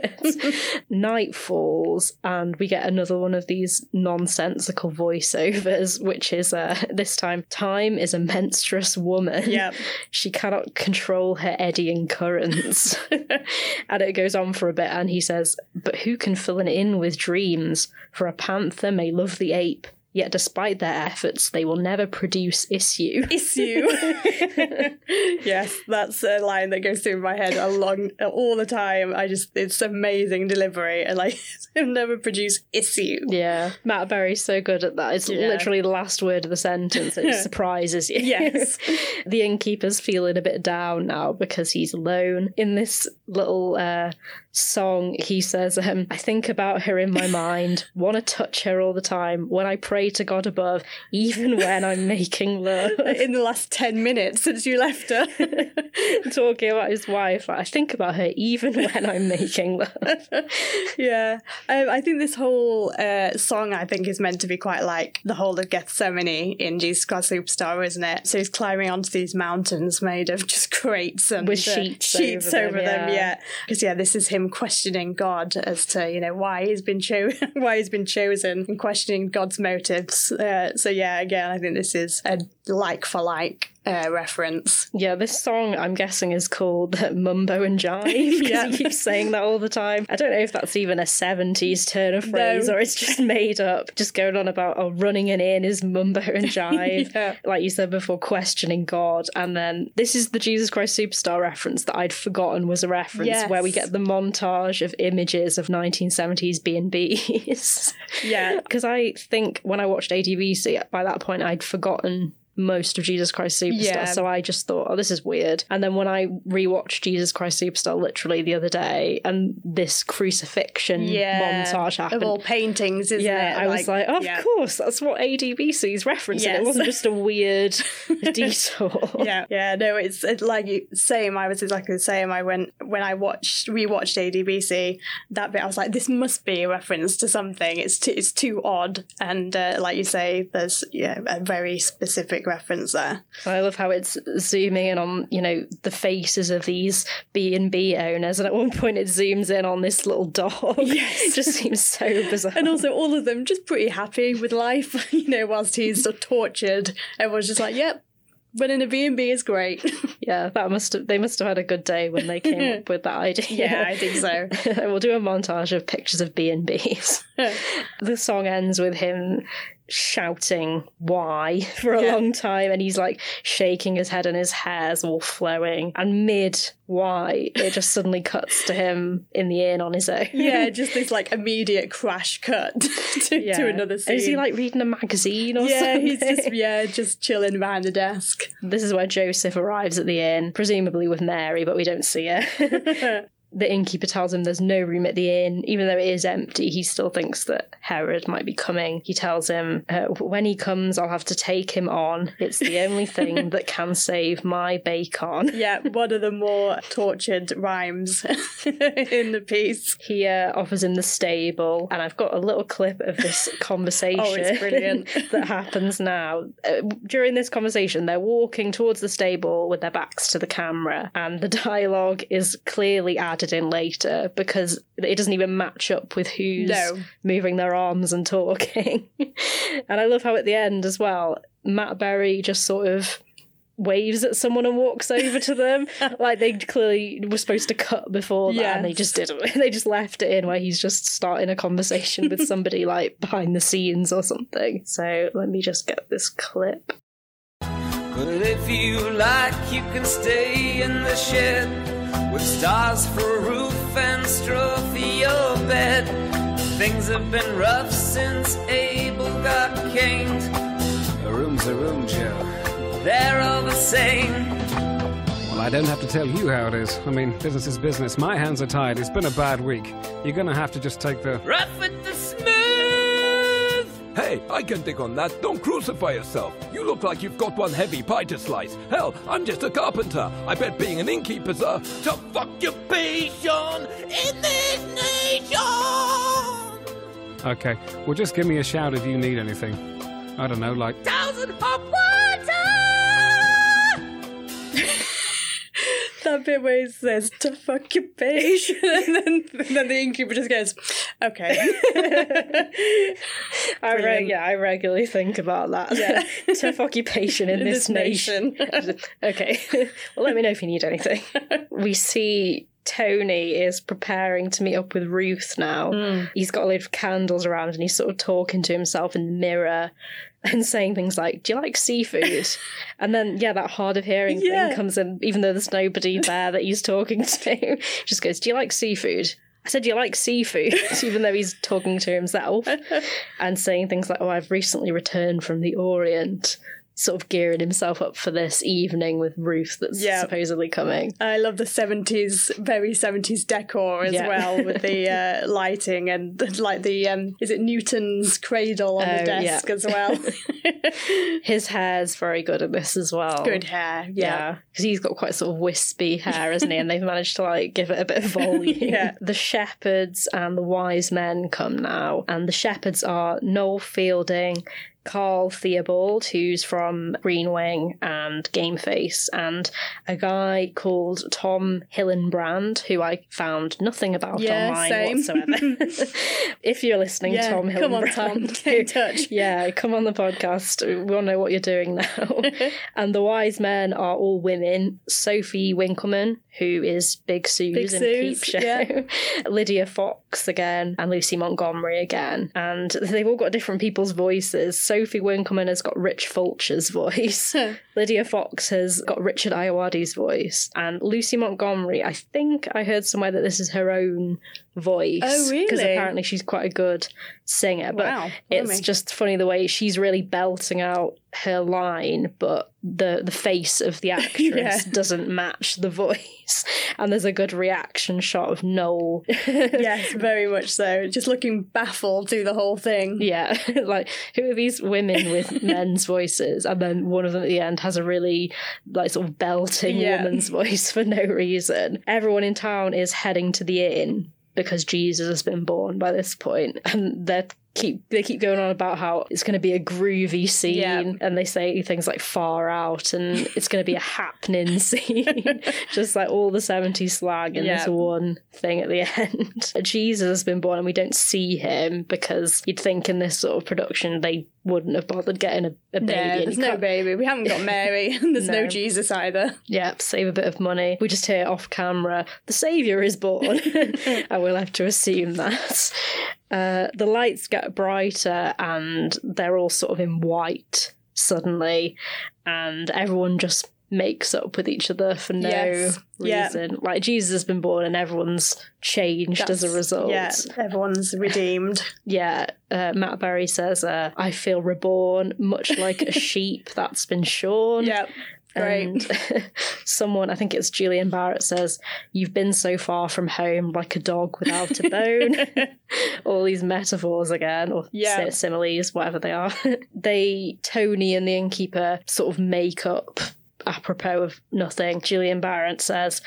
Night falls, and we get another one of these nonsensical voiceovers, which is uh, this time Time is a menstruous woman. Yeah. She cannot control her eddying currents. and it goes on for a bit, and he says, But who can fill an inn with dreams? For a panther may love the ape, yet despite their efforts, they will never produce issue. issue. yes, that's a line that goes through my head along all the time. I just it's amazing delivery and like it'll never produce issue. Yeah, Matt Berry's so good at that. It's Yeah. literally the last word of the sentence. It surprises you. Yes. the innkeeper's feeling a bit down now because he's alone. In this little uh, song, he says, um, I think about her in my mind, want to touch her all the time. When I pray to God above, even when I'm making love. In the last ten minutes since you left her. Talking about his wife, I think about her even when I'm making love. yeah. Um, I think this whole uh, song I think is meant to be quite like the whole of Gethsemane in Jesus Christ Superstar, isn't it? So he's climbing onto these mountains made of just crates and With uh, sheets sheets over over them, them. yeah. Yeah, because yeah, this is him questioning God as to you know why he's been chosen, why he's been chosen, and questioning God's motives. Uh, so yeah, again, I think this is a like for like uh, reference. Yeah, this song I'm guessing is called Mumbo and Jive because Yeah. he keeps saying that all the time. I don't know if that's even a 70s turn of phrase No. or it's just made up, just going on about oh, running an inn is Mumbo and Jive. Yeah. Like you said before, questioning God. And then this is the Jesus Christ Superstar reference that I'd forgotten was a reference Yes. where we get the montage of images of 1970s B&Bs. Yeah. Because I think when I watched AD/BC, by that point I'd forgotten most of Jesus Christ Superstar. Yeah. So I just thought, oh, this is weird. And then when I rewatched Jesus Christ Superstar literally the other day and this crucifixion Yeah, montage of all paintings, isn't yeah, it? I was like, oh, yeah. of course, that's what AD/BC is referencing. It wasn't just a weird detour. yeah, yeah, no, it's, it's like you same. I was exactly the same. I went when I watched rewatched AD/BC that bit. I was like, this must be a reference to something. It's too, it's too odd, and uh, like you say, there's yeah a very specific reference there. I love how it's zooming in on, you know, the faces of these B and B owners, and at one point it zooms in on this little dog. it just seems so bizarre. And also, all of them just pretty happy with life, you know, whilst he's tortured. Everyone's just like, yep, running a B&B is great. yeah, that must have they must have had a good day when they came up with that idea. yeah, I think so. we'll do a montage of pictures of B and B's. the song ends with him shouting why for a Yeah. long time and he's like shaking his head and his hair's all flowing and mid why it just suddenly cuts to him in the inn on his own Yeah, just this like immediate crash cut to, Yeah. to another scene. is he like reading a magazine or yeah, something he's just yeah, just chilling behind the desk. this is where joseph arrives at the inn presumably with mary but we don't see her the innkeeper tells him there's no room at the inn. Even though it is empty, he still thinks that Herod might be coming. He tells him, uh, when he comes, I'll have to take him on. It's the only thing that can save my bacon. Yeah, one of the more tortured rhymes in the piece. He uh, offers him the stable, and I've got a little clip of this conversation Oh, it's brilliant. that happens now. Uh, during this conversation, they're walking towards the stable with their backs to the camera, and the dialogue is clearly added in later because it doesn't even match up with who's No. moving their arms and talking. and I love how at the end as well, Matt Berry just sort of waves at someone and walks over to them. like they clearly were supposed to cut before that and they just didn't. They just left it in where he's just starting a conversation with somebody like behind the scenes or something. So let me just get this clip. But if you like, you can stay in the shed with stars for a roof and straw for your bed. Things have been rough since Abel got caned. A room's a room, Joe. They're all the same. Well, I don't have to tell you how it is. I mean, business is business. My hands are tied. It's been a bad week. You're gonna have to just take the. Rough with the. Hey, I can dig on that. Don't crucify yourself. You look like you've got one heavy pie to slice. Hell, I'm just a carpenter. I bet being an innkeeper's a tough occupation in this nation. Okay, well, just give me a shout if you need anything. I don't know, like. Thousand hot water. That bit where it says tough occupation, and then, and then the innkeeper just goes, "Okay." I re- yeah, I regularly think about that. Yeah. Tough occupation in, In this, this nation. nation. okay. well, let me know if you need anything. we see Tony is preparing to meet up with Ruth now. Hmm. He's got a load of candles around and he's sort of talking to himself in the mirror and saying things like, Do you like seafood? and then, yeah, that hard of hearing Yeah. thing comes in, even though there's nobody there that he's talking to. Just goes, Do you like seafood? I said, Do you like seafood? even though he's talking to himself and saying things like, Oh, I've recently returned from the Orient. Sort of gearing himself up for this evening with Ruth that's Yeah. supposedly coming. I love the seventies, very seventies decor as Yeah. well, with the uh, lighting and the, like the um, is it Newton's cradle on Oh, the yeah. desk as well. His hair's very good at this as well. Good hair, yeah. Yeah, because he's got quite sort of wispy hair, isn't he? And they've managed to like give it a bit of volume. Yeah. The shepherds and the wise men come now, and the shepherds are Noel Fielding, Karl Theobald, who's from Green Wing and Game Face, and a guy called Tom Hillenbrand, who I found nothing about Yeah, online same. whatsoever. if you're listening, Yeah, Tom Hillenbrand, come on, Tom, get in touch. yeah, come on the podcast. We want to know what you're doing now. and the wise men are all women. Sophie Winkleman, who is Big Suze Big in Peep Show. yeah. Lydia Fox again, and Lucy Montgomery again. And they've all got different people's voices. Sophie Winkleman has got Rich Fulcher's voice. Lydia Fox has got Richard Ayoade's voice. And Lucy Montgomery, I think I heard somewhere that this is her own voice. Oh, Because apparently she's quite a good singer. But Wow, it's just funny the way she's really belting out her line, but the the face of the actress Yeah. doesn't match the voice. And there's a good reaction shot of Noel. yes, very much so. Just looking baffled through the whole thing. Yeah, like who are these women with men's voices? And then one of them at the end has a really like sort of belting Yeah. woman's voice for no reason. Everyone in town is heading to the inn because Jesus has been born by this point, and they keep they keep going on about how it's going to be a groovy scene, Yeah. and they say things like far out, and it's going to be a happening scene, just like all the 70s slang in this one thing at the end. Jesus has been born, and we don't see him because you'd think in this sort of production they wouldn't have bothered getting a, a baby. No, there's no baby. We haven't got Mary, and there's no. No. Jesus either. yeah, save a bit of money. We just hear off camera, the saviour is born. and we'll have to assume that. Uh, the lights get brighter and they're all sort of in white suddenly. And everyone just makes up with each other for no Yes. Yeah. reason. Like Jesus has been born and everyone's changed as a result. Yeah, everyone's redeemed. Yeah, uh, Matt Berry says, uh, I feel reborn, much like a sheep that's been shorn. yep. Great. And someone, I think it's Julian Barratt, says, You've been so far from home like a dog without a bone. All these metaphors again, or Yeah. similes, whatever they are. they, Tony and the innkeeper, sort of make up apropos of nothing. Julian Barratt says,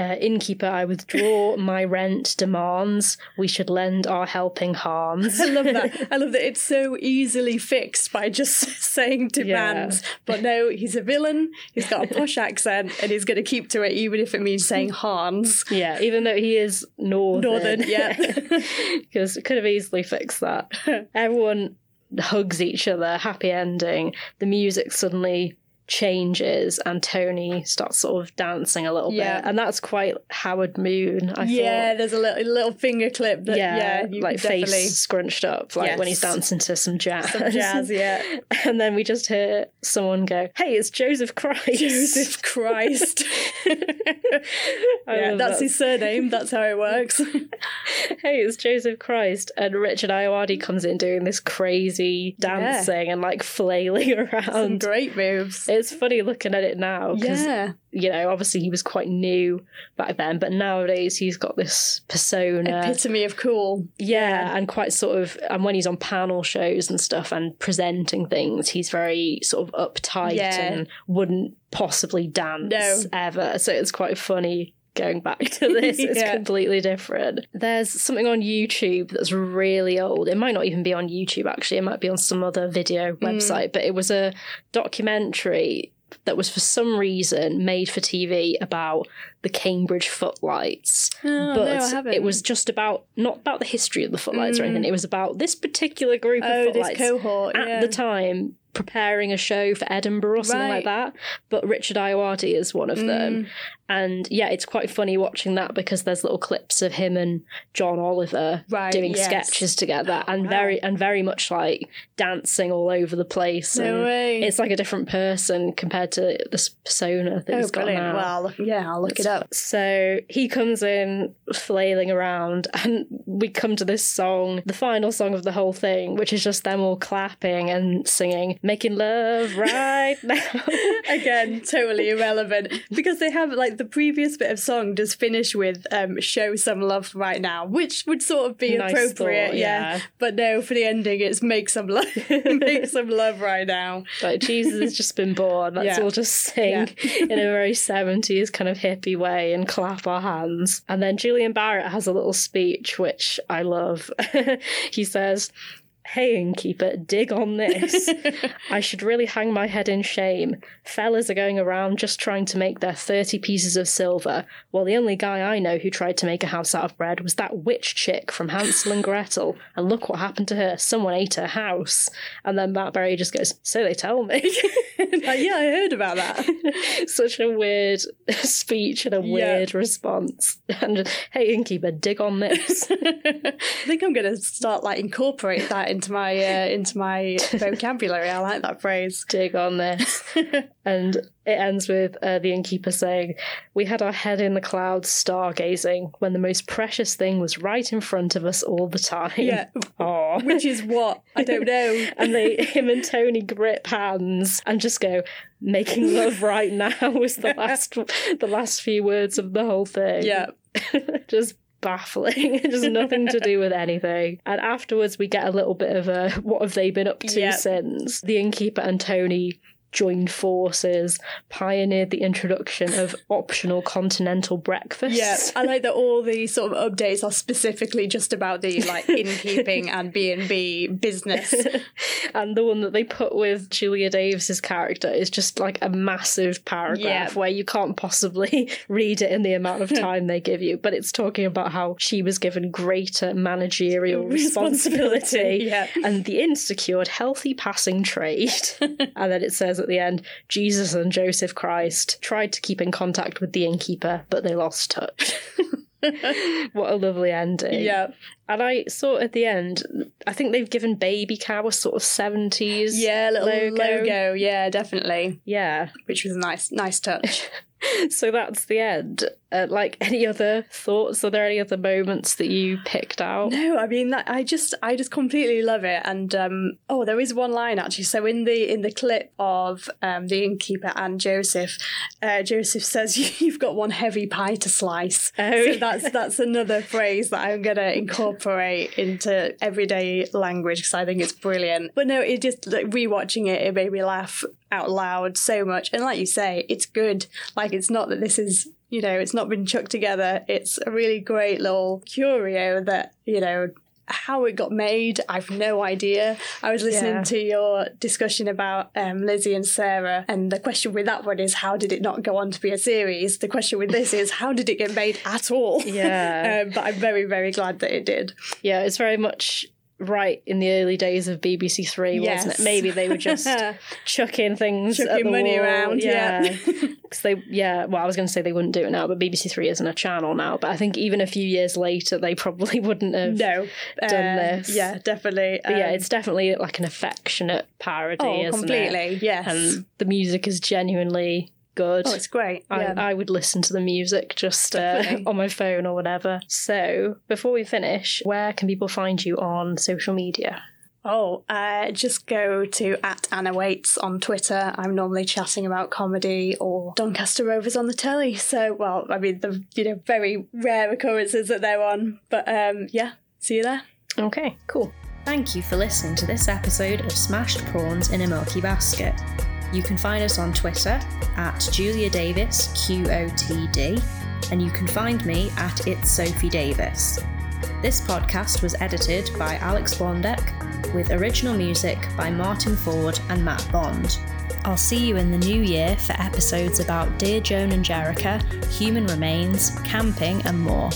uh, innkeeper, I withdraw my rent demands. We should lend our helping hands. I love that. I love that it's so easily fixed by just saying demands. But no, he's a villain. He's got a posh accent, and he's going to keep to it, even if it means saying Hans. Yeah, even though he is northern. Northern, yeah. Because it could have easily fixed that. Everyone hugs each other, happy ending. The music suddenly changes and Tony starts sort of dancing a little Yeah. bit. And that's quite Howard Moon, I yeah, thought. there's a little, little finger clip that, yeah, Yeah, you like could definitely. face scrunched up, like when he's dancing to some jazz. Some jazz, yeah. and then we just hear someone go, "Hey, it's Joseph Christ." Joseph Christ. Yeah, that's that. his surname. That's how it works. hey, it's Joseph Christ. And Richard Ayoade comes in doing this crazy dancing and like flailing Some around. great moves. It's funny looking at it now because, Yeah. you know, obviously he was quite new back then, but nowadays he's got this persona. Epitome of cool. yeah, and quite sort of, and when he's on panel shows and stuff and presenting things, he's very sort of uptight Yeah. and wouldn't possibly dance No. ever. So it's quite funny going back to this. It's Yeah. completely different. There's something on YouTube that's really old. It might not even be on YouTube, actually. It might be on some other video Hmm. website, but it was a documentary that was for some reason made for TV about the Cambridge footlights. Oh, but no, I haven't. it was just about not about the history of the footlights or anything. It was about this particular group of Oh, this footlights cohort. at yeah. the time preparing a show for Edinburgh or something like that. But Richard Ayoade is one of Mm. them. And yeah, it's quite funny watching that because there's little clips of him and John Oliver Right, doing yes. sketches together and wow. very and very much like dancing all over the place. No and way. It's like a different person compared to this persona that oh, he's got brilliant. now. Well, yeah, I'll look it up. So he comes in flailing around, and we come to this song, the final song of the whole thing, which is just them all clapping and singing, making love right now. Again, totally irrelevant because they have like the previous bit of song does finish with um, "show some love right now," which would sort of be Nice appropriate, thought, yeah. yeah. But no, for the ending, it's "make some love, make some love right now." Like Jesus has just been born. Let's Yeah. all just sing in a very 70s kind of hippie way and clap our hands. And then Julian Barratt has a little speech, which I love. he says, Hey, innkeeper, dig on this. I should really hang my head in shame. Fellas are going around just trying to make their 30 pieces of silver, while the only guy I know who tried to make a house out of bread was that witch chick from Hansel and Gretel. And look what happened to her. Someone ate her house. And then Matt Berry just goes, So they tell me. Like, yeah, I heard about that. Such a weird speech and a weird response. And hey, innkeeper, dig on this. I think I'm going to start like incorporate that into my uh, into my vocabulary. I like that phrase. dig on this. and it ends with uh, the innkeeper saying, We had our head in the clouds stargazing when the most precious thing was right in front of us all the time. Yeah. Aw. Which is what I don't know. and they, him and Tony grip hands and just go, making love right now was the last, the last few words of the whole thing. Yeah. just baffling. just nothing to do with anything. And afterwards, we get a little bit of a what have they been up to Yep. since? The innkeeper and Tony joined forces, pioneered the introduction of optional continental breakfast. Yeah, I like that all the sort of updates are specifically just about the like innkeeping and B and B business. and the one that they put with Julia Davis's character is just like a massive paragraph Yeah. where you can't possibly read it in the amount of time they give you. But it's talking about how she was given greater managerial responsibility, Responsibility, yeah. and the inn secured healthy passing trade. and then it says at the end, Jesus and Joseph Christ tried to keep in contact with the innkeeper, but they lost touch. what a lovely ending. yeah, And I saw at the end, I think they've given Baby Cow a sort of 70s yeah, little logo. logo. Yeah, definitely, Yeah. which was a nice, nice touch. So that's the end. Uh, like, any other thoughts? Are there any other moments that you picked out? No, I mean that I just I just completely love it. And um oh there is one line actually. So in the in the clip of um the innkeeper and Joseph, uh Joseph says you've got one heavy pie to slice. Oh, so that's that's another phrase that I'm gonna incorporate into everyday language because I think it's brilliant. But no, it just like rewatching it, it made me laugh out loud so much. And like you say, it's good. Like it's not that this is you know, it's not been chucked together. It's a really great little curio that, you know, how it got made, I've no idea. I was listening Yeah. to your discussion about um, Lizzie and Sarah, and the question with that one is how did it not go on to be a series? The question with this is how did it get made at all? Yeah. um, but I'm very, very glad that it did. Yeah, it's very much right in the early days of BBC Three, wasn't it? Maybe they were just chucking things, Chucking money wall. around, yeah. because they, yeah. Well, I was going to say they wouldn't do it now, but BBC Three isn't a channel now. But I think even a few years later, they probably wouldn't have. No, Done uh, this. Yeah, definitely. But yeah, Um, it's definitely like an affectionate parody, oh, completely. it? Yes. And the music is genuinely good. oh, it's great. Yeah. I, I would listen to the music just uh, on my phone or whatever. So, before we finish, where can people find you on social media? Oh, uh, just go to at Anna Waits on Twitter. I'm normally chatting about comedy or Doncaster Rovers on the telly. So, well, I mean, the you know very rare occurrences that they're on. But um, yeah, see you there. Okay, cool. Thank you for listening to this episode of Smashed Prawns in a Milky Basket. You can find us on Twitter at Julia Davis QOTD, and you can find me at It's Sophie Davies. This podcast was edited by Alex Blondek, with original music by Martin Ford and Matt Bond. I'll see you in the new year for episodes about Dear Joan and Jericha, human remains, camping, and more.